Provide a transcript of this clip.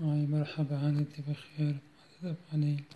هاي مرحبا انت بخير ما تذهب